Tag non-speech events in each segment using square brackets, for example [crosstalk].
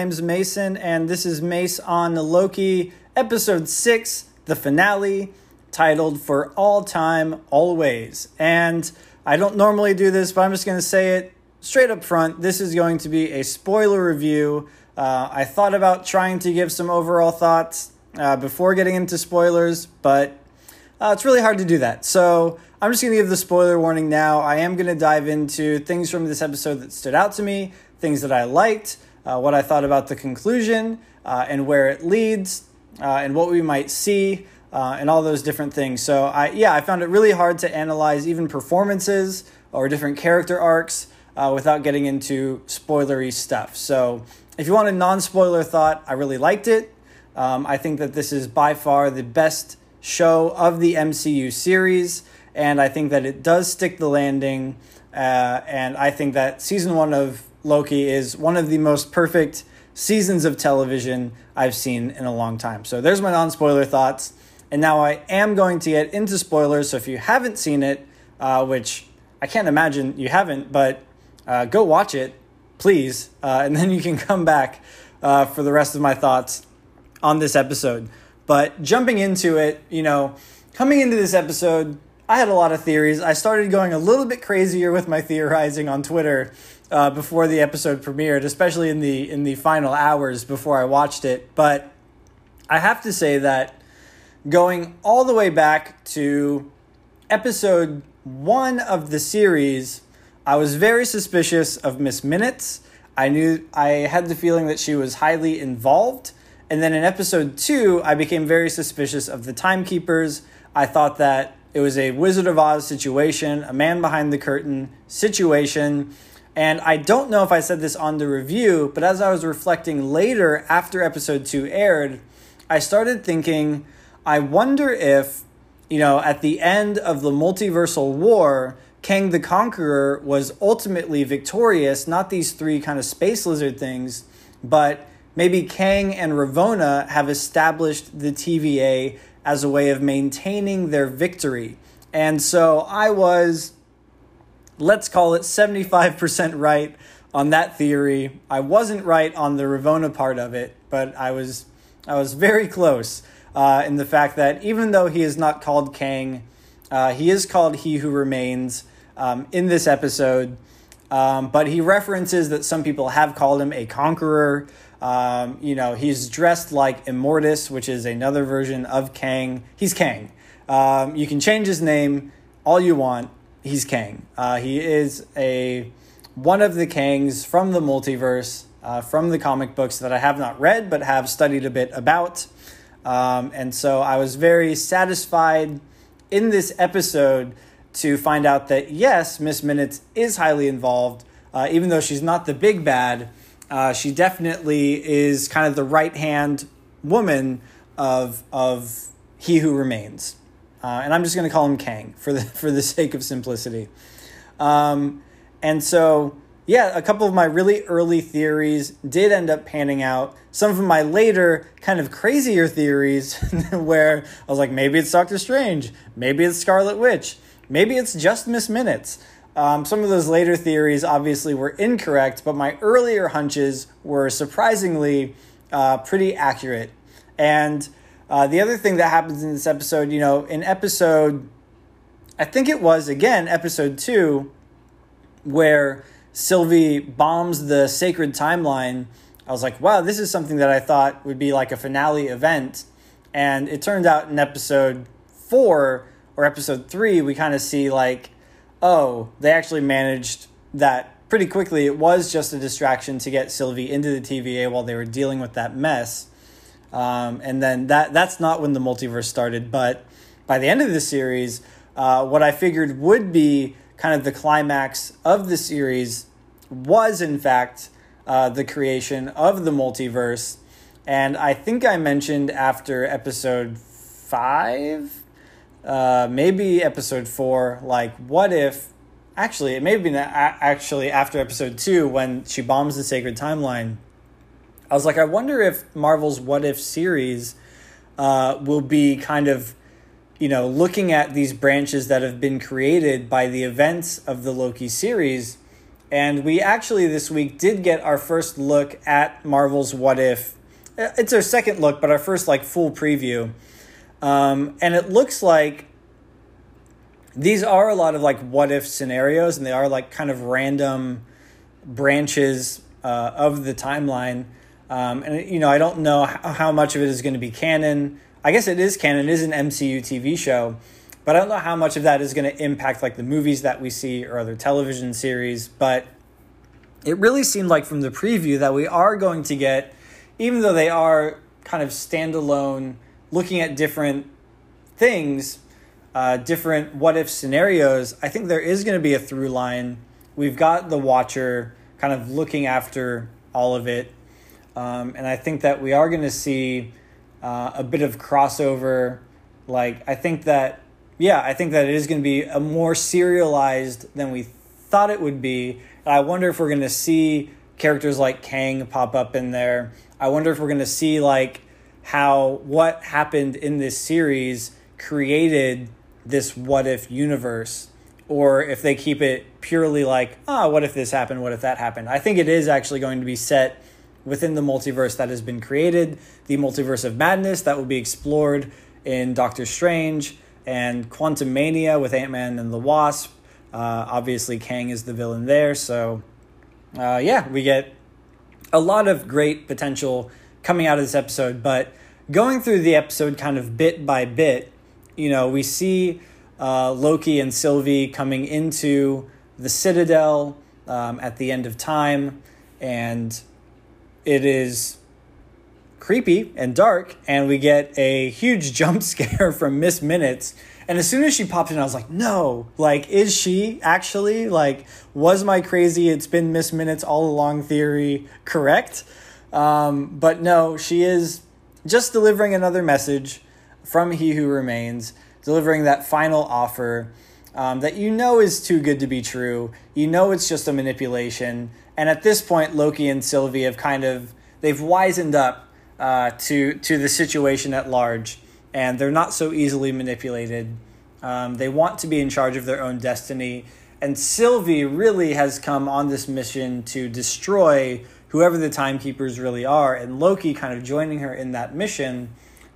welcome. My name is Mason, and this is Mace on Loki, episode six, the finale, titled For All Time, Always. And I don't normally do this, but I'm just going to say it straight up front. This is going to be a spoiler review. Uh, I thought about trying to give some overall thoughts uh, before getting into spoilers, but uh, it's really hard to do that. So I'm just going to give the spoiler warning now. I am going to dive into things from this episode that stood out to me, things that I liked, uh, what I thought about the conclusion, uh, and where it leads, uh, and what we might see, uh, and all those different things. So, I yeah, I found it really hard to analyze even performances or different character arcs uh, without getting into spoilery stuff. So, if you want a non spoiler thought, I really liked it. Um, I think that this is by far the best show of the MCU series, and I think that it does stick the landing. Uh, and I think that season one of Loki is one of the most perfect seasons of television I've seen in a long time. So there's my non spoiler thoughts. And now I am going to get into spoilers. So if you haven't seen it, uh, which I can't imagine you haven't, but uh, go watch it, please. Uh, and [laughs] then you can come back uh, for the rest of my thoughts on this episode. But jumping into it, you know, coming into this episode, I had a lot of theories. I started going a little bit crazier with my theorizing on Twitter uh, before the episode premiered, especially in the in the final hours before I watched it. But I have to say that going all the way back to episode one of the series, I was very suspicious of Miss Minutes. I knew I had the feeling that she was highly involved. And then in episode two, I became very suspicious of the timekeepers. I thought that it was a Wizard of Oz situation, a man behind the curtain situation. And I don't know if I said this on the review, but as I was reflecting later after episode two aired, I started thinking, I wonder if, you know, at the end of the multiversal war, Kang the Conqueror was ultimately victorious, not these three kind of space lizard things, but maybe Kang and Ravonna have established the TVA as a way of maintaining their victory. And so I was, let's call it 75% right on that theory. I wasn't right on the Ravonna part of it, but I was, I was very close uh, in the fact that even though he is not called Kang, uh, he is called He Who Remains um, in this episode. Um, but he references that some people have called him a conqueror. Um, you know, he's dressed like Immortus, which is another version of Kang. He's Kang. Um, you can change his name all you want. He's Kang. Uh, he is a one of the Kangs from the multiverse, uh, from the comic books that I have not read but have studied a bit about. Um, and so I was very satisfied in this episode to find out that yes, Miss Minutes is highly involved, uh, even though she's not the big bad. Uh, she definitely is kind of the right hand woman of of He Who Remains, uh, and I'm just going to call him Kang for the [laughs] for the sake of simplicity. Um, and so, yeah, a couple of my really early theories did end up panning out. Some of my later, kind of crazier theories, [laughs] where I was like, maybe it's Doctor Strange, maybe it's Scarlet Witch, maybe it's just Miss Minutes. Um, some of those later theories obviously were incorrect, but my earlier hunches were surprisingly uh, pretty accurate. And uh, the other thing that happens in this episode, you know, in episode, I think it was again episode two, where Sylvie bombs the sacred timeline. I was like, wow, this is something that I thought would be like a finale event. And it turned out in episode four or episode three, we kind of see like oh, they actually managed that pretty quickly. It was just a distraction to get Sylvie into the TVA while they were dealing with that mess. Um, and then that that's not when the multiverse started, but by the end of the series, uh, what I figured would be kind of the climax of the series was, in fact, uh, the creation of the multiverse. And I think I mentioned after episode five uh, maybe episode four, like, what if, actually, it may have been actually after episode two when she bombs the sacred timeline. I was like, I wonder if Marvel's What If series uh, will be kind of, you know, looking at these branches that have been created by the events of the Loki series And we actually this week did get our first look at Marvel's What If. It's our second look, but our first like full preview. Um, and it looks like these are a lot of like what if scenarios, and they are like kind of random branches uh, of the timeline. Um, and you know, I don't know how, much of it is going to be canon. I guess it is canon. It is an MCU TV show, but I don't know how much of that is going to impact like the movies that we see or other television series. But it really seemed like from the preview that we are going to get, even though they are kind of standalone, looking at different things, uh, different what if scenarios. I think there is going to be a through line. We've got the Watcher kind of looking after all of it. Um, and I think that we are going to see uh, a bit of crossover. Like, I think that, yeah, I think that it is going to be a more serialized than we thought it would be. And I wonder if we're going to see characters like Kang pop up in there. I wonder if we're going to see, like, how what happened in this series created this what if universe or if they keep it purely like, ah, oh, what if this happened? What if that happened? I think it is actually going to be set within the multiverse that has been created, the multiverse of madness that will be explored in Doctor Strange and Quantumania with Ant Man and the Wasp. Uh, obviously, Kang is the villain there. So, uh, yeah, we get a lot of great potential coming out of this episode. But going through the episode kind of bit by bit, you know, we see uh, Loki and Sylvie coming into the Citadel um, at the end of time, and it is creepy and dark, and we get a huge [laughs] jump scare from Miss Minutes. And as soon as she popped in, I was like, no, like, is she actually? Like, was my crazy, it's been Miss Minutes all along theory correct? Um, but no, she is just delivering another message from He Who Remains delivering that final offer um, that you know is too good to be true. You know it's just a manipulation. And at this point, Loki and Sylvie have kind of they've wizened up uh, to to the situation at large, and they're not so easily manipulated. Um, they want to be in charge of their own destiny. And Sylvie really has come on this mission to destroy whoever the timekeepers really are, and Loki kind of joining her in that mission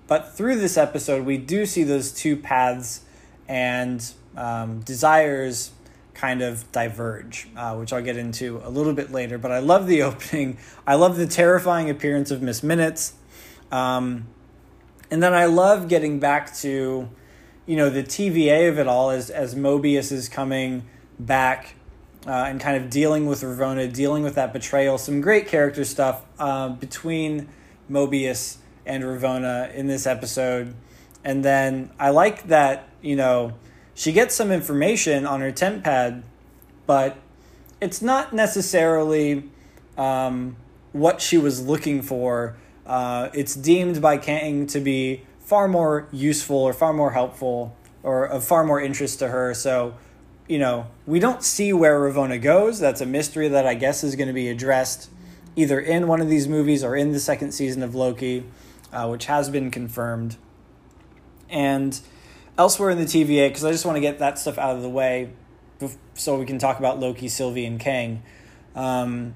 but through this episode, we do see those two paths and um, desires kind of diverge, uh, which I'll get into a little bit later. But I love the [laughs] opening. I love the terrifying appearance of Miss Minutes. Um, and then I love getting back to, you know, the TVA of it all as, as Mobius is coming back uh, and kind of dealing with Ravonna, dealing with that betrayal. Some great character stuff uh, between Mobius and Ravonna in this episode. And then I like that, you know, she gets some information on her tempad, but it's not necessarily um, what she was looking for. Uh, it's deemed by Kang to be far more useful or far more helpful or of far more interest to her. So, you know, we don't see where Ravonna goes. That's a mystery that I guess is going to be addressed either in one of these movies or in the second season of Loki uh, which has been confirmed. And elsewhere in the TVA, because I just want to get that stuff out of the way so we can talk about Loki, Sylvie, and Kang. Um,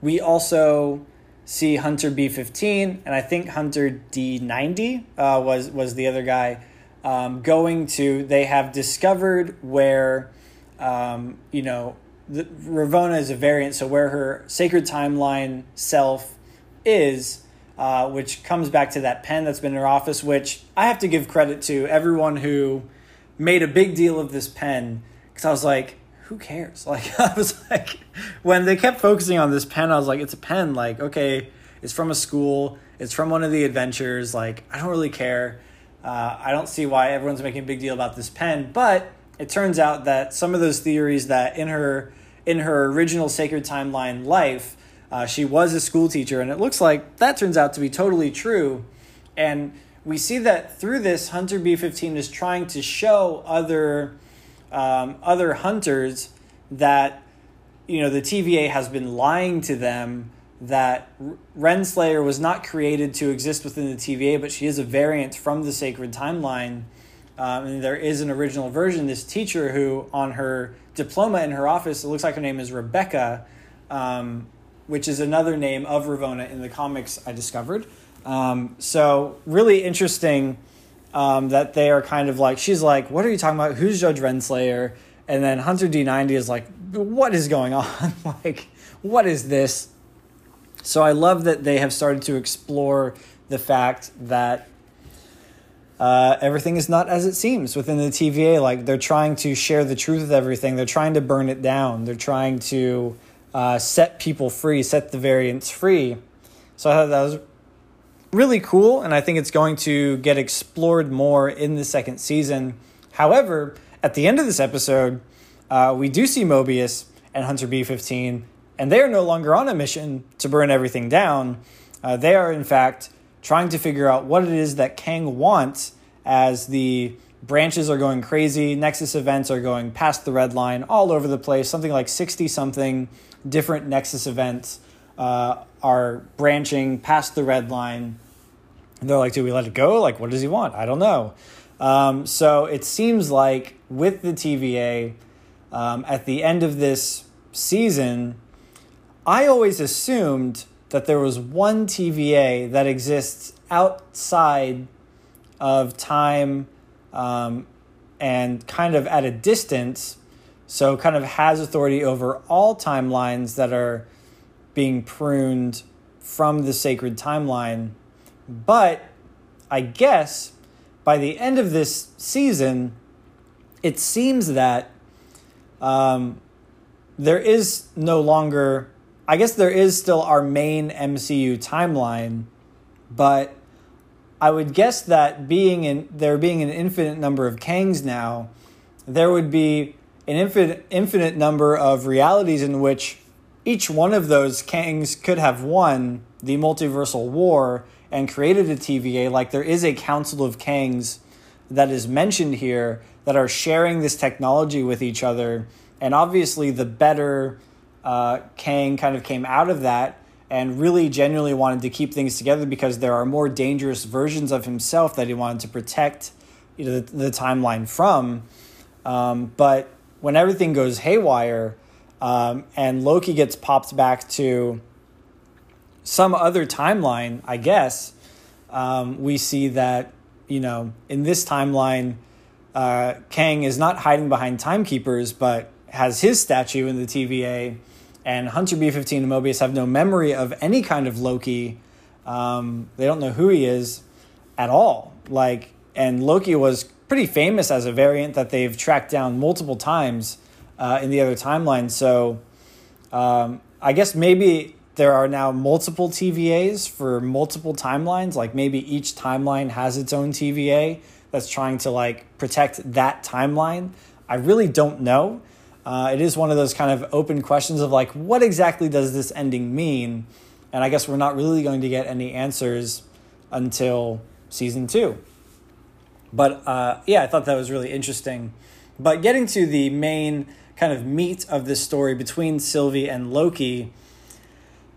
we also see Hunter B15, and I think Hunter D90 uh, was, was the other guy. Um, going to, they have discovered where, um, you know, the, Ravonna is a variant, so where her sacred timeline self is uh, which comes back to that pen that's been in her office, which I have to give credit to everyone who made a big deal of this pen because I was like, who cares? [laughs] Like, I was like, when they kept focusing on this pen, I was like, it's a pen. Like, okay, it's from a school, it's from one of the adventures. Like, I don't really care. Uh, I don't see why everyone's making a big deal about this pen, but it turns out that some of those theories that in her in her original sacred timeline life uh, she was a school teacher, and it looks like that turns out to be totally true. And we see that through this, Hunter B15 is trying to show other um, other hunters that you know the TVA has been lying to them that Renslayer was not created to exist within the TVA, but she is a variant from the sacred timeline. Um, and there is an original version. This teacher who, on her diploma in her office, it looks like her name is Rebecca, um, which is another name of Ravonna in the comics I discovered. Um, so really interesting um, that they are kind of like she's like, "What are you talking about? Who's Judge Renslayer?" And then Hunter D ninety is like, "What is going on? [laughs] like, what is this?" So I love that they have started to explore the fact that uh, everything is not as it seems within the TVA. Like they're trying to share the truth of everything. They're trying to burn it down. They're trying to uh, set people free, set the variants free. So I thought that was really cool, and I think it's going to get explored more in the second season. However, at the end of this episode, uh, we do see Mobius and Hunter B15, and they are no longer on a mission to burn everything down. Uh, they are, in fact, trying to figure out what it is that Kang wants as the branches are going crazy, Nexus events are going past the red line all over the place, something like 60 something different Nexus events uh, are branching past the red line. And they're like, do we let it go? Like, what does he want? I don't know. Um, so it seems like with the TVA, um, at the end of this season, I always assumed that there was one TVA that exists outside of time um, and kind of at a distance, so kind of has authority over all timelines that are being pruned from the sacred timeline. But I guess by the end of this season, it seems that um, there is no longer, I guess there is still our main MCU timeline, but I would guess that being in there being an infinite number of Kangs now, there would be an infinite infinite number of realities in which each one of those Kangs could have won the multiversal war and created a TVA. Like there is a council of Kangs that is mentioned here that are sharing this technology with each other. And obviously, the better uh, Kang kind of came out of that and really genuinely wanted to keep things together because there are more dangerous versions of himself that he wanted to protect you know, the, the timeline from. Um, but when everything goes haywire, um, and Loki gets popped back to some other timeline, I guess, um, we see that, you know, in this timeline, uh, Kang is not hiding behind timekeepers, but has his statue in the TVA, and Hunter B15 and Mobius have no memory of any kind of Loki. Um, they don't know who he is at all. Like, and Loki was pretty famous as a variant that they've tracked down multiple times uh, in the other timeline. So um, I guess maybe there are now multiple TVAs for multiple timelines. Like maybe each timeline has its own TVA that's trying to like protect that timeline. I really don't know. Uh, it is one of those kind of open questions of like, what exactly does this ending mean? And I guess we're not really going to get any answers until season two. But uh, yeah, I thought that was really interesting. But getting to the main kind of meat of this story between Sylvie and Loki.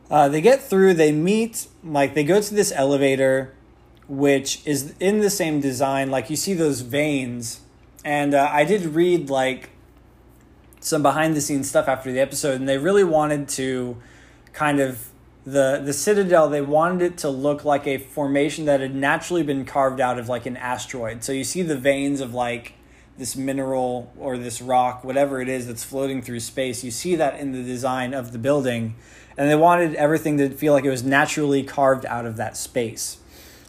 Uh, they get through, they meet, like, they go to this elevator, which is in the same design. Like, you see those veins. And uh, I did read, like, some behind the scenes stuff after the episode, and they really wanted to kind of the the citadel they wanted it to look like a formation that had naturally been carved out of like an asteroid so you see the veins of like this mineral or this rock, whatever it is that's floating through space. You see that in the design of the building, and they wanted everything to feel like it was naturally carved out of that space.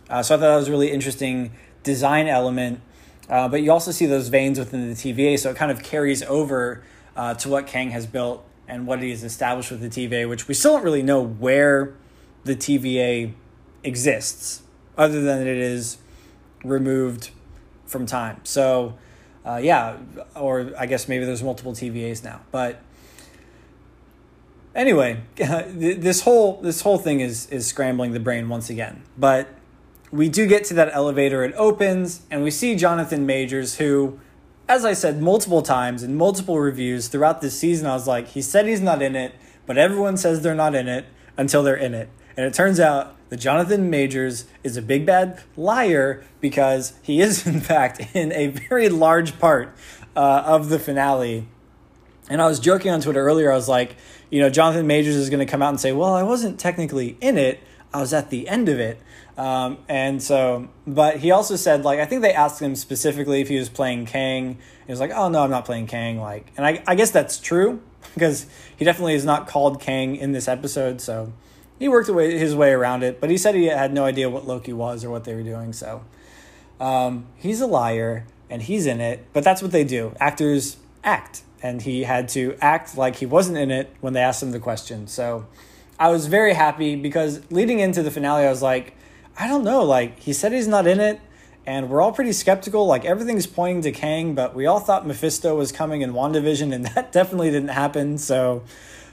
Uh, so I thought that was a really interesting design element. Uh, but you also see those veins within the TVA, so it kind of carries over uh, to what Kang has built and what he has established with the TVA, which we still don't really know where the TVA exists, other than it is removed from time. So uh, yeah, or I guess maybe there's multiple TVAs now. But anyway, [laughs] this whole this whole thing is is scrambling the brain once again. But we do get to that elevator. It opens, and we see Jonathan Majors, who, as I said multiple times in multiple reviews throughout this season, I was like, he said he's not in it, but everyone says they're not in it until they're in it, and it turns out that Jonathan Majors is a big bad liar because he is, [laughs] in fact, in a very large part uh, of the finale. And I was joking on Twitter earlier. I was like, you know, Jonathan Majors is going to come out and say, well, I wasn't technically in it, I was at the end of it. Um, and so, but he also said, like, I think they asked him specifically if he was playing Kang. He was like, oh, no, I'm not playing Kang. Like, and I, I guess that's true [laughs] because he definitely is not called Kang in this episode. So he worked his way around it, but he said he had no idea what Loki was or what they were doing. So um, he's a liar and he's in it, but that's what they do. Actors act, and he had to act like he wasn't in it when they asked him the question. So I was very happy because leading into the finale, I was like, I don't know. Like, he said he's not in it, and we're all pretty skeptical. Like, everything's pointing to Kang, but we all thought Mephisto was coming in WandaVision, and [laughs] that definitely didn't happen. So,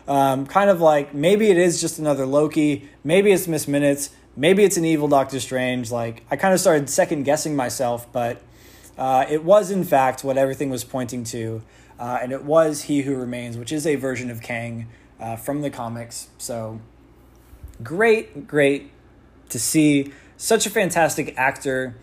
um, kind of like maybe it is just another Loki. Maybe it's Miss Minutes. Maybe it's an evil Doctor Strange. Like, I kind of started second guessing myself, but uh, it was, in fact, what everything was pointing to. Uh, and it was He Who Remains, which is a version of Kang uh, from the comics. So, great, great to see such a fantastic actor,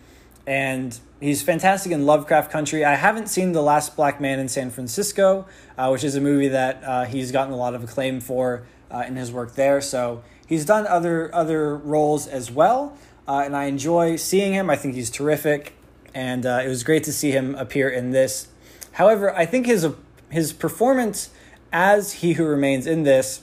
and he's fantastic in Lovecraft Country. I haven't seen The Last Black Man in San Francisco, uh, which is a movie that uh, he's gotten a lot of acclaim for uh, in his work there. So he's done other other roles as well, uh, and I enjoy seeing him. I think he's terrific, and uh, it was great to see him appear in this. However, I think his his performance as He Who Remains in this,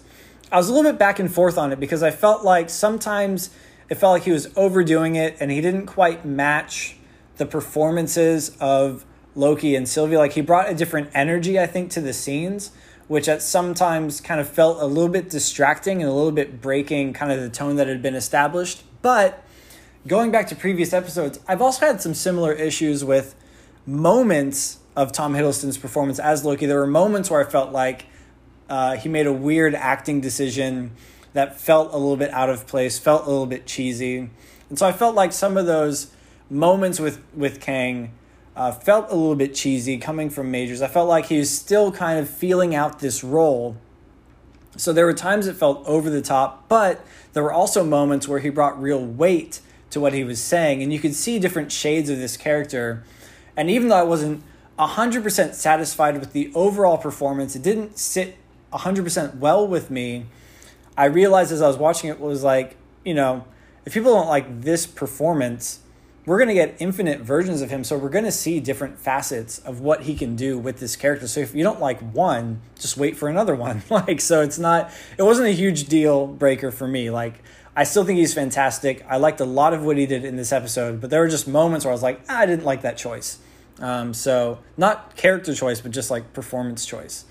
I was a little bit back and forth on it because I felt like sometimes it felt like he was overdoing it and he didn't quite match the performances of Loki and Sylvie. Like he brought a different energy, I think, to the scenes, which at sometimes kind of felt a little bit distracting and a little bit breaking kind of the tone that had been established. But going back to previous episodes, I've also had some similar issues with moments of Tom Hiddleston's performance as Loki. There were moments where I felt like uh, he made a weird acting decision that felt a little bit out of place, felt a little bit cheesy. And so I felt like some of those moments with, with Kang uh, felt a little bit cheesy coming from Majors. I felt like he was still kind of feeling out this role. So there were times it felt over the top, but there were also moments where he brought real weight to what he was saying. And you could see different shades of this character. And even though I wasn't 100% satisfied with the overall performance, it didn't sit 100% well with me I realized as I was watching it was like, you know, if people don't like this performance, we're going to get infinite versions of him. So we're going to see different facets of what he can do with this character. So if you don't like one, just wait for another one. [laughs] like, so it's not, it wasn't a huge deal breaker for me. Like, I still think he's fantastic. I liked a lot of what he did in this episode, but there were just moments where I was like, ah, I didn't like that choice. Um, so not character choice, but just like performance choice.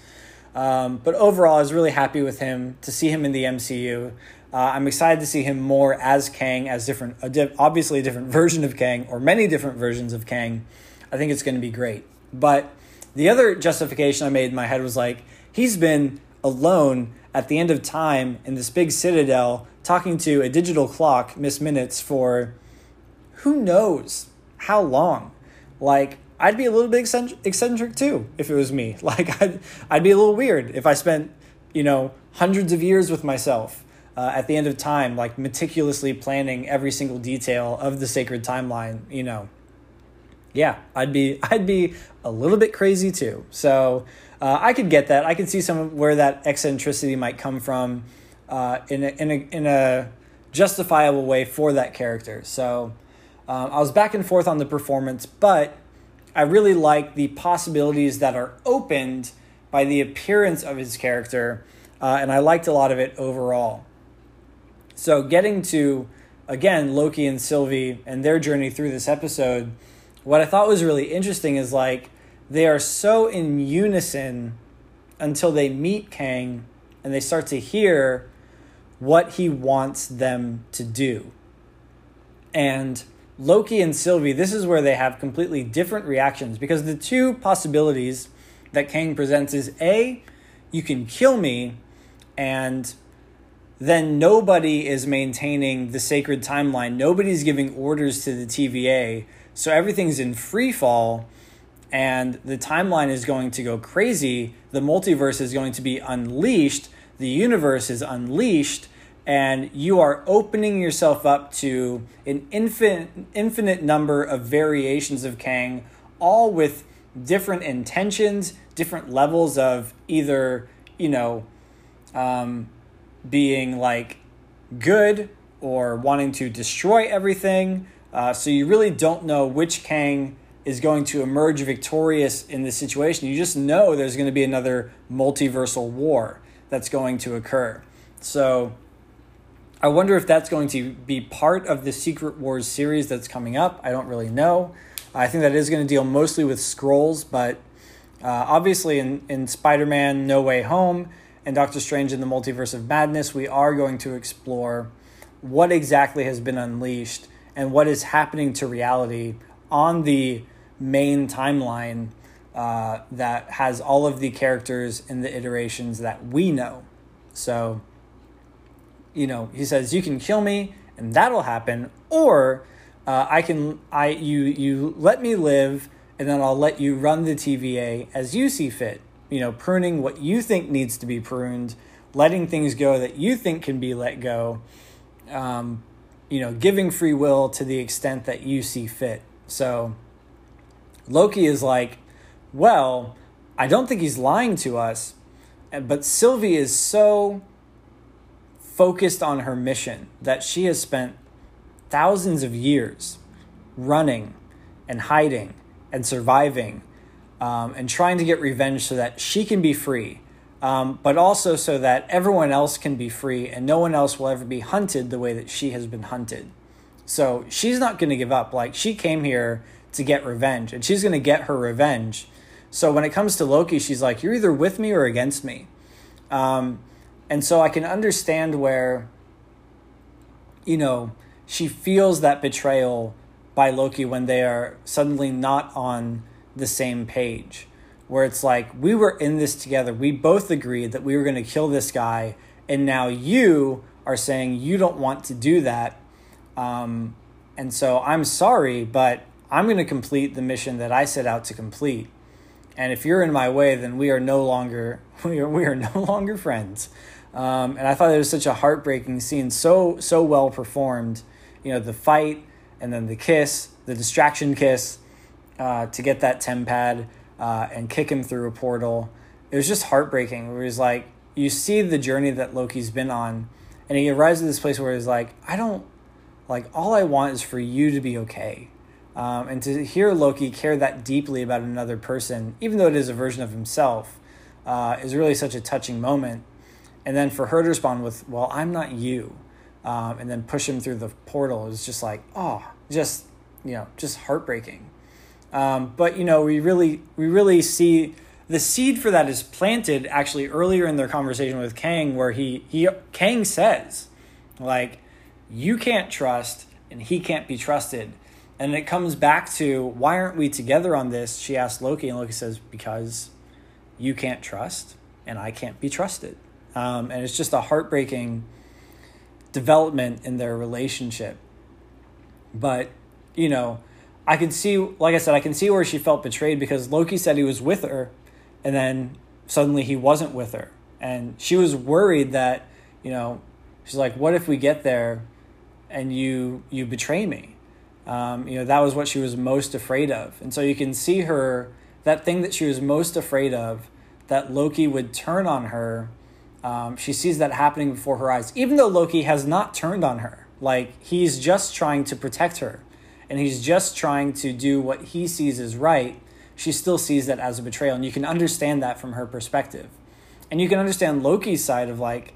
Um, but overall, I was really happy with him to see him in the MCU. Uh, I'm excited to see him more as Kang, as different, obviously a different [laughs] version of Kang, or many different versions of Kang. I think it's going to be great. But the other justification I made in my head was like, he's been alone at the end of time in this big citadel talking to a digital clock, Miss Minutes, for who knows how long. Like, I'd be a little bit eccentric too if it was me. [laughs] Like I'd I'd be a little weird if I spent you know hundreds of years with myself uh, at the end of time, like meticulously planning every single detail of the sacred timeline. You know, yeah, I'd be [laughs] I'd be a little bit crazy too. So uh, I could get that. I could see some where that eccentricity might come from uh, in a, in a in a justifiable way for that character. So um, I was back and forth on the performance, but I really like the possibilities that are opened by the appearance of his character, uh, and I liked a lot of it overall. So, getting to again Loki and Sylvie and their journey through this episode, what I thought was really interesting is like they are so in unison until they meet Kang and they start to hear what he wants them to do. And Loki and Sylvie, this is where they have completely different reactions because the two possibilities that Kang presents is A, you can kill me, and then nobody is maintaining the sacred timeline. Nobody's giving orders to the TVA. So everything's in free fall, and the timeline is going to go crazy. The multiverse is going to be unleashed. The universe is unleashed, and you are opening yourself up to an infinite infinite number of variations of Kang, all with different intentions, different levels of either you know um, being like good or wanting to destroy everything. Uh, so you really don't know which Kang is going to emerge victorious in this situation. You just know there's going to be another multiversal war that's going to occur. So I wonder if that's going to be part of the Secret Wars series that's coming up. I don't really know. I think that is going to deal mostly with Skrulls, but uh, obviously in, in Spider Man No Way Home and Doctor Strange in the Multiverse of Madness, we are going to explore what exactly has been unleashed and what is happening to reality on the main timeline uh, that has all of the characters in the iterations that we know. So you know, he says you can kill me and that'll happen, or uh, I can I you you let me live and then I'll let you run the TVA as you see fit. You know, pruning what you think needs to be pruned, letting things go that you think can be let go. Um, you know, giving free will to the extent that you see fit. So Loki is like, well, I don't think he's lying to us, but Sylvie is so focused on her mission that she has spent thousands of years running and hiding and surviving um, and trying to get revenge so that she can be free, um, but also so that everyone else can be free and no one else will ever be hunted the way that she has been hunted. So she's not going to give up. Like she came here to get revenge and she's going to get her revenge. So when it comes to Loki, she's like, you're either with me or against me. Um, and so I can understand where, you know, she feels that betrayal by Loki when they are suddenly not on the same page. Where it's like, we were in this together. We both agreed that we were going to kill this guy. And now you are saying you don't want to do that. Um, and so I'm sorry, but I'm going to complete the mission that I set out to complete. And if you're in my way, then we are no longer [laughs] we are we are no longer friends. Um, and I thought it was such a heartbreaking scene, so so well performed. You know, the fight and then the kiss, the distraction kiss, uh, to get that tempad uh, and kick him through a portal. It was just heartbreaking. It was like, you see the journey that Loki's been on, and he arrives at this place where he's like, I don't like all I want is for you to be okay. Um, and to hear Loki care that deeply about another person, even though it is a version of himself, uh, is really such a touching moment and then for her to respond with well i'm not you um, and then push him through the portal is just like oh just you know just heartbreaking. Um, but you know we really we really see the seed for that is planted actually earlier in their conversation with kang where he he kang says like you can't trust and he can't be trusted. And it comes back to why aren't we together on this? She asks loki and loki says because you can't trust and i can't be trusted um, and it's just a heartbreaking development in their relationship. But, you know, I can see, like I said, I can see where she felt betrayed because Loki said he was with her and then suddenly he wasn't with her. And she was worried that, you know, she's like, what if we get there and you you betray me? Um, you know, that was what she was most afraid of. And so you can see her, that thing that she was most afraid of, that Loki would turn on her um, she sees that happening before her eyes, even though Loki has not turned on her. Like, he's just trying to protect her and he's just trying to do what he sees as right. She still sees that as a betrayal. And you can understand that from her perspective. And you can understand Loki's side of like,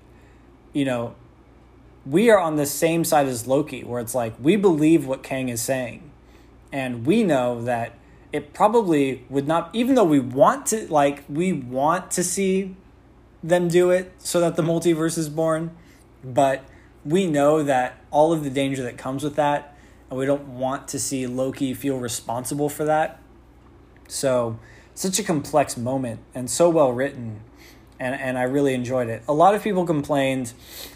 you know, we are on the same side as Loki, where it's like we believe what Kang is saying. And we know that it probably would not, even though we want to, like, we want to see them do it so that the multiverse is born, but we know that all of the danger that comes with that, and we don't want to see Loki feel responsible for that. So, such a complex moment and so well written, and, and I really enjoyed it. A lot of people complained.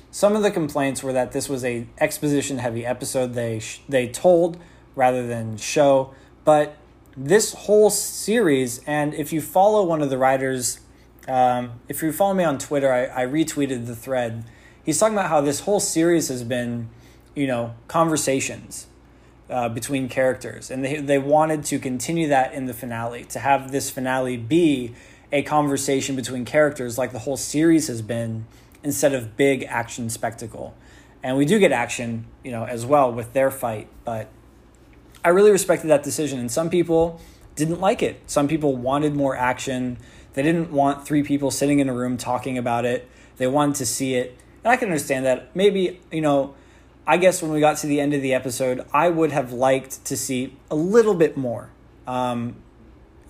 Some of the complaints were that this was a exposition heavy episode they sh- they told rather than show, but this whole series and if you follow one of the writers um, if you follow me on Twitter, I, I retweeted the thread. he's talking about how this whole series has been, you know, conversations uh, between characters, and they they wanted to continue that in the finale to have this finale be a conversation between characters like the whole series has been instead of big action spectacle. And we do get action, you know, as well with their fight, but I really respected that decision and some people didn't like it. Some people wanted more action. They didn't want three people sitting in a room talking about it. They wanted to see it. And I can understand that. Maybe, you know, I guess when we got to the end of the episode, I would have liked to see a little bit more. Um,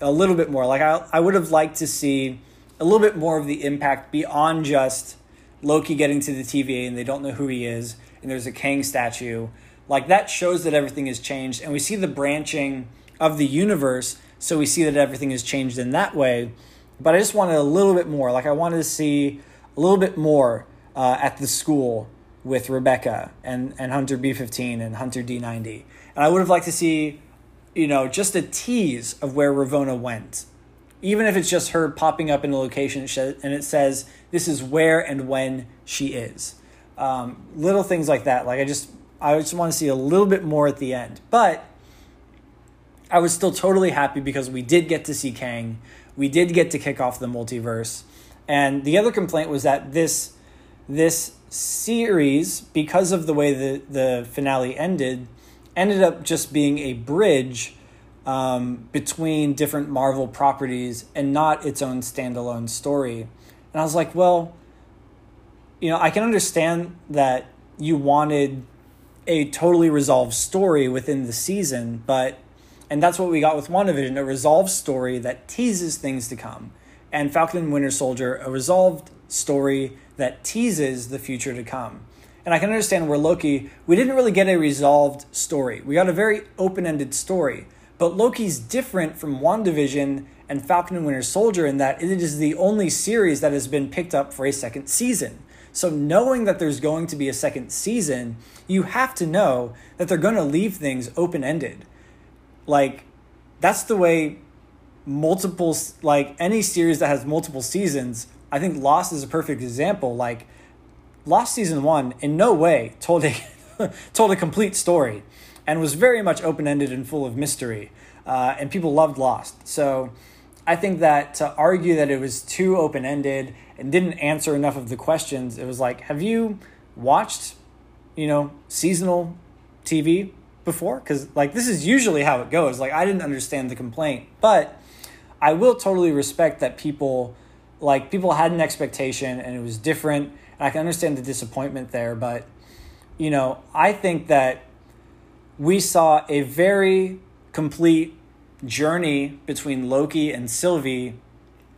a little bit more. Like, I, I would have liked to see a little bit more of the impact beyond just Loki getting to the TVA and they don't know who he is, and there's a Kang statue. Like, that shows that everything has changed, and we see the branching of the universe, so we see that everything has changed in that way. But I just wanted a little bit more. Like, I wanted to see a little bit more uh, at the school with Rebecca and, and Hunter B15 and Hunter D90. And I would have liked to see, you know, just a tease of where Ravonna went. Even if it's just her popping up in a location and it says this is where and when she is. Um, little things like that. Like I just, I just want to see a little bit more at the end. But I was still totally happy because we did get to see Kang. We did get to kick off the multiverse. And the other complaint was that this this series, because of the way the, the finale ended, ended up just being a bridge um, between different Marvel properties and not its own standalone story. And I was like, well, you know, I can understand that you wanted a totally resolved story within the season, but and that's what we got with WandaVision, a resolved story that teases things to come. And Falcon and Winter Soldier, a resolved story that teases the future to come. And I can understand where Loki, we didn't really get a resolved story. We got a very open ended story. But Loki's different from WandaVision and Falcon and Winter Soldier in that it is the only series that has been picked up for a second season. So, knowing that there's going to be a second season, you have to know that they're going to leave things open ended. Like, that's the way multiple, like any series that has multiple seasons I think Lost is a perfect example. Like Lost season one, in no way [laughs] told a told a complete story, and was very much open ended and full of mystery. Uh, and people loved Lost. So I think that to argue that it was too open ended and didn't answer enough of the questions, it was like, have you watched, you know, seasonal TV before? Because like this is usually how it goes. Like I didn't understand the complaint, but I will totally respect that people like people had an expectation and it was different. And I can understand the disappointment there, but you know, I think that we saw a very complete journey between Loki and Sylvie,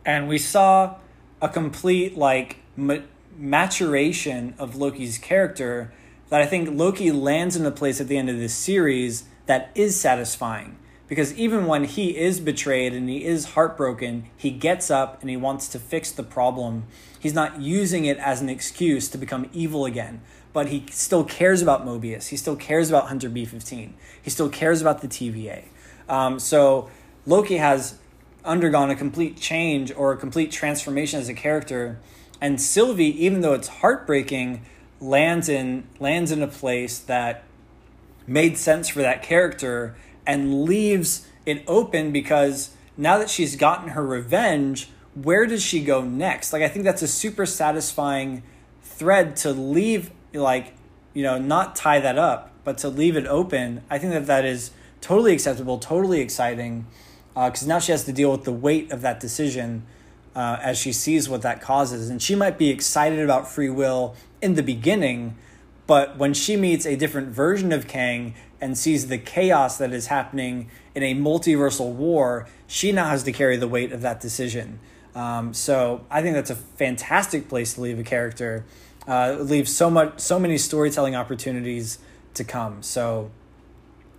and we saw a complete like ma- maturation of Loki's character that I think Loki lands in a place at the end of this series that is satisfying. Because even when he is betrayed and he is heartbroken, he gets up and he wants to fix the problem. He's not using it as an excuse to become evil again, but he still cares about Mobius. He still cares about Hunter B15. He still cares about the TVA. Um, so Loki has undergone a complete change or a complete transformation as a character. And Sylvie, even though it's heartbreaking, lands in lands in a place that made sense for that character and leaves it open because now that she's gotten her revenge, where does she go next? Like I think that's a super satisfying thread to leave like, you know, not tie that up, but to leave it open. I think that that is totally acceptable, totally exciting because uh, now she has to deal with the weight of that decision uh, as she sees what that causes. And she might be excited about free will in the beginning, but when she meets a different version of Kang and sees the chaos that is happening in a multiversal war, she now has to carry the weight of that decision. Um, so I think that's a fantastic place to leave a character. Uh, leaves so much, so many storytelling opportunities to come. So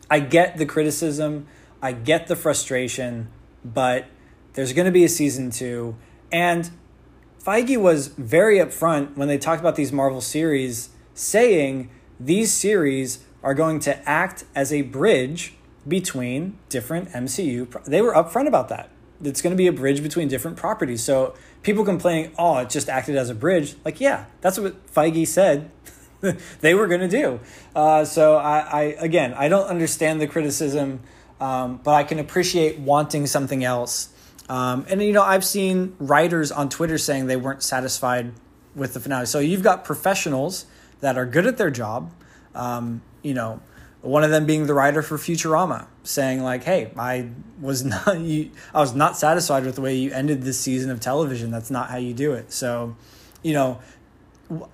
I get the criticism, I get the frustration, but there's going to be a season two, and Feige was very upfront when they talked about these Marvel series, saying these series are going to act as a bridge between different MCU. Pro- they were upfront about that. it's going to be a bridge between different properties. So people complaining, oh, it just acted as a bridge. Like, yeah, that's what Feige said [laughs] they were going to do. Uh, so I, I, again, I don't understand the criticism, um, but I can appreciate wanting something else. Um, and you know, I've seen writers on Twitter saying they weren't satisfied with the finale. So you've got professionals that are good at their job. Um, you know, one of them being the writer for Futurama, saying like, "Hey, I was [laughs] not you, I was not satisfied with the way you ended this season of television. That's not how you do it." So, you know,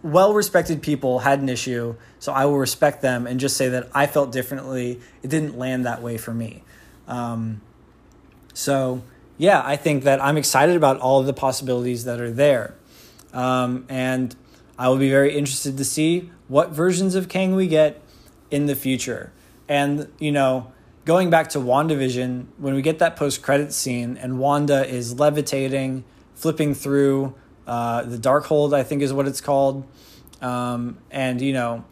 well-respected people had an issue, so I will respect them and just say that I felt differently. It didn't land that way for me. Um, so, yeah, I think that I'm excited about all of the possibilities that are there, um, and I will be very interested to see what versions of Kang we get in the future. And, you know, going back to WandaVision, when we get that post credit scene and Wanda is levitating, flipping through uh, the Darkhold, I think is what it's called. Um, and, you know,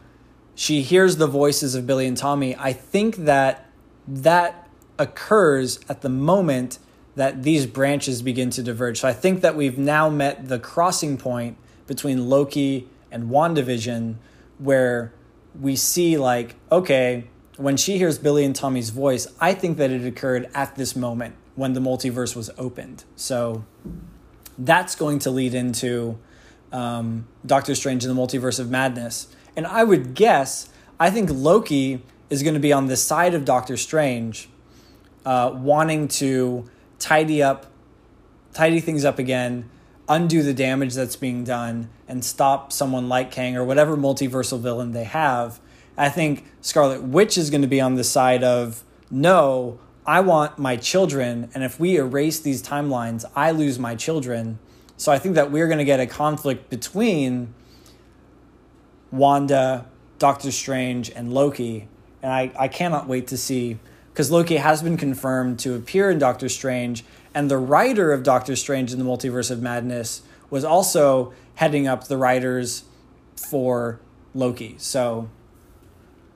she hears the voices of Billy and Tommy. I think that that occurs at the moment that these branches begin to diverge. So I think that we've now met the crossing point between Loki and WandaVision where we see like okay when she hears billy and tommy's voice i think that it occurred at this moment when the multiverse was opened so that's going to lead into um, doctor strange in the multiverse of madness and i would guess i think loki is going to be on the side of doctor strange uh, wanting to tidy up tidy things up again undo the damage that's being done and stop someone like Kang or whatever multiversal villain they have. I think Scarlet Witch is going to be on the side of no, I want my children, and if we erase these timelines, I lose my children. So I think that we're going to get a conflict between Wanda, Doctor Strange, and Loki. And I, I cannot wait to see, because Loki has been confirmed to appear in Doctor Strange, and the writer of Doctor Strange in the Multiverse of Madness was also heading up the writers for Loki. So,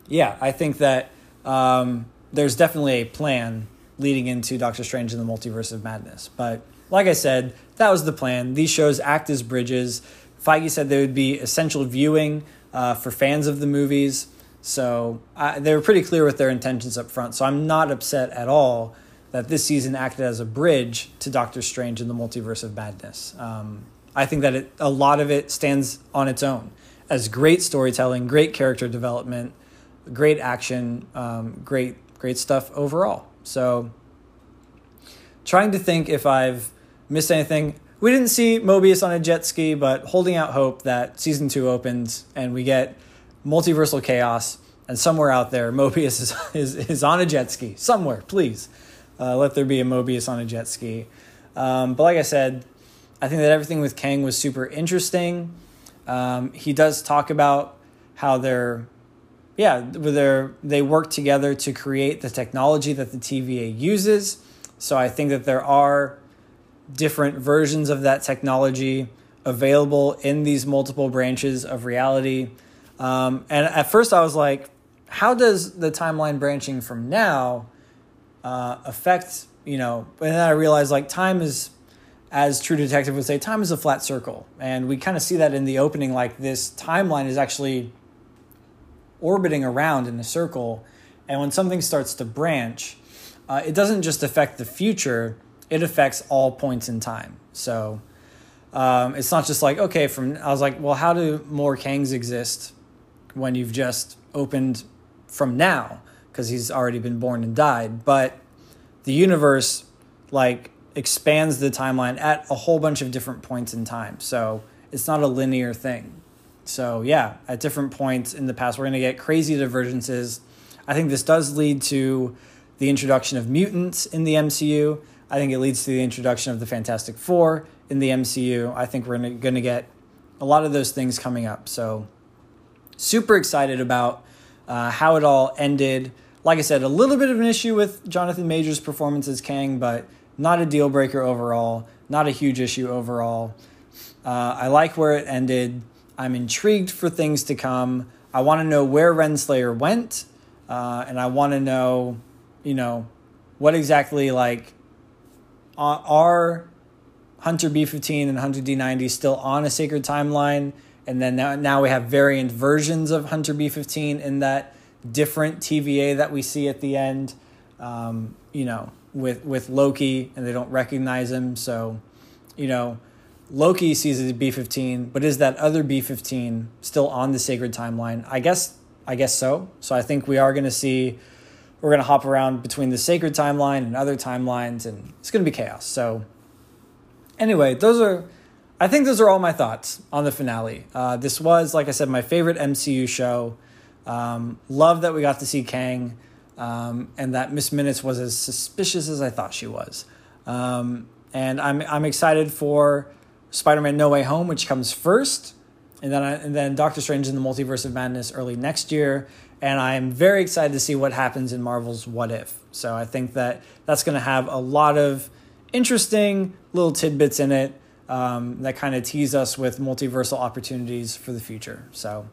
yeah, I think that um, there's definitely a plan leading into Doctor Strange in the Multiverse of Madness. But like I said, that was the plan. These shows act as bridges. Feige said they would be essential viewing uh, for fans of the movies. So uh, they were pretty clear with their intentions up front. So I'm not upset at all that this season acted as a bridge to Doctor Strange in the Multiverse of Madness. Um, I think that it, a lot of it stands on its own as great storytelling, great character development, great action, um, great great stuff overall. So, trying to think if I've missed anything. We didn't see Mobius on a jet ski, but holding out hope that season two opens and we get multiversal chaos, and somewhere out there, Mobius is, [laughs] is, is on a jet ski. Somewhere, please. Uh, let there be a Mobius on a jet ski. Um, but like I said, I think that everything with Kang was super interesting. Um, he does talk about how they're, yeah, they're, they work together to create the technology that the TVA uses. So I think that there are different versions of that technology available in these multiple branches of reality. Um, and at first I was like, how does the timeline branching from now uh, affect you know and then i realized like time is as true detective would say time is a flat circle. And we kind of see that in the opening like this timeline is actually orbiting around in a circle. And when something starts to branch uh, it doesn't just affect the future it affects all points in time. So um, it's not just like okay from i was like well how do more kangs exist when you've just opened from now because he's already been born and died. But the universe like expands the timeline at a whole bunch of different points in time. So it's not a linear thing. So yeah, at different points in the past, we're going to get crazy divergences. I think this does lead to the introduction of mutants in the MCU. I think it leads to the introduction of the Fantastic Four in the MCU. I think we're going to get a lot of those things coming up. So super excited about uh, how it all ended like I said, a little bit of an issue with Jonathan Majors' performance as Kang, but not a deal breaker overall, not a huge issue overall. Uh, I like where it ended. I'm intrigued for things to come. I want to know where Renslayer went, uh, and I want to know, you know, what exactly like are Hunter B15 and Hunter D90 still on a sacred timeline? And then now, now we have variant versions of Hunter B15 in that different TVA that we see at the end, um, you know, with, with Loki, and they don't recognize him. So, you know, Loki sees as B15, but is that other B15 still on the sacred timeline? I guess I guess so. So I think we are going to see we're going to hop around between the sacred timeline and other timelines and it's going to be chaos. So anyway, those are I think those are all my thoughts on the finale. Uh, this was, like I said, my favorite MCU show. Um, love that we got to see Kang, um, and that Miss Minutes was as suspicious as I thought she was. Um, and I'm I'm excited for Spider-Man: No Way Home, which comes first, and then I, and then Doctor Strange in the Multiverse of Madness early next year. And I'm very excited to see what happens in Marvel's What If. So I think that that's going to have a lot of interesting little tidbits in it um, that kind of tease us with multiversal opportunities for the future. So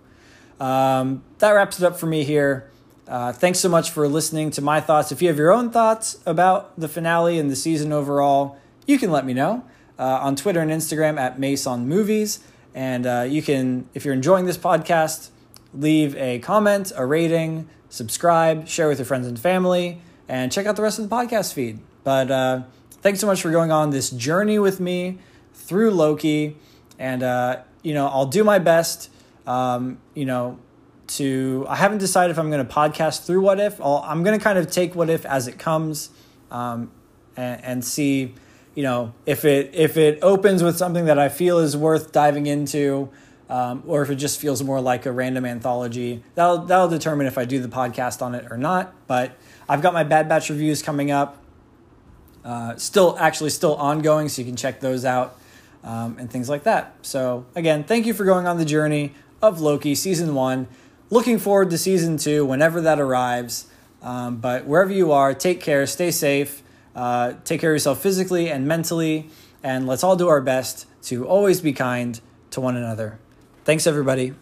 um, that wraps it up for me here. Uh, thanks so much for listening to my thoughts. If you have your own thoughts about the finale and the season overall, you can let me know uh, on Twitter and Instagram at Mason Movies. And uh, you can, if you're enjoying this podcast, leave a comment, a rating, subscribe, share with your friends and family, and check out the rest of the podcast feed. But uh, thanks so much for going on this journey with me through Loki, and uh, you know I'll do my best. Um, you know, to I haven't decided if I'm going to podcast through What If. i am going to kind of take What If as it comes, um, and, and see, you know, if it if it opens with something that I feel is worth diving into. Um, or if it just feels more like a random anthology. That'll that'll determine if I do the podcast on it or not. But I've got my Bad Batch reviews coming up. Uh, still, actually, still ongoing, so you can check those out um, and things like that. So, again, thank you for going on the journey of Loki season one. Looking forward to season two whenever that arrives. Um, but wherever you are, take care, stay safe, uh, take care of yourself physically and mentally, and let's all do our best to always be kind to one another. Thanks, everybody.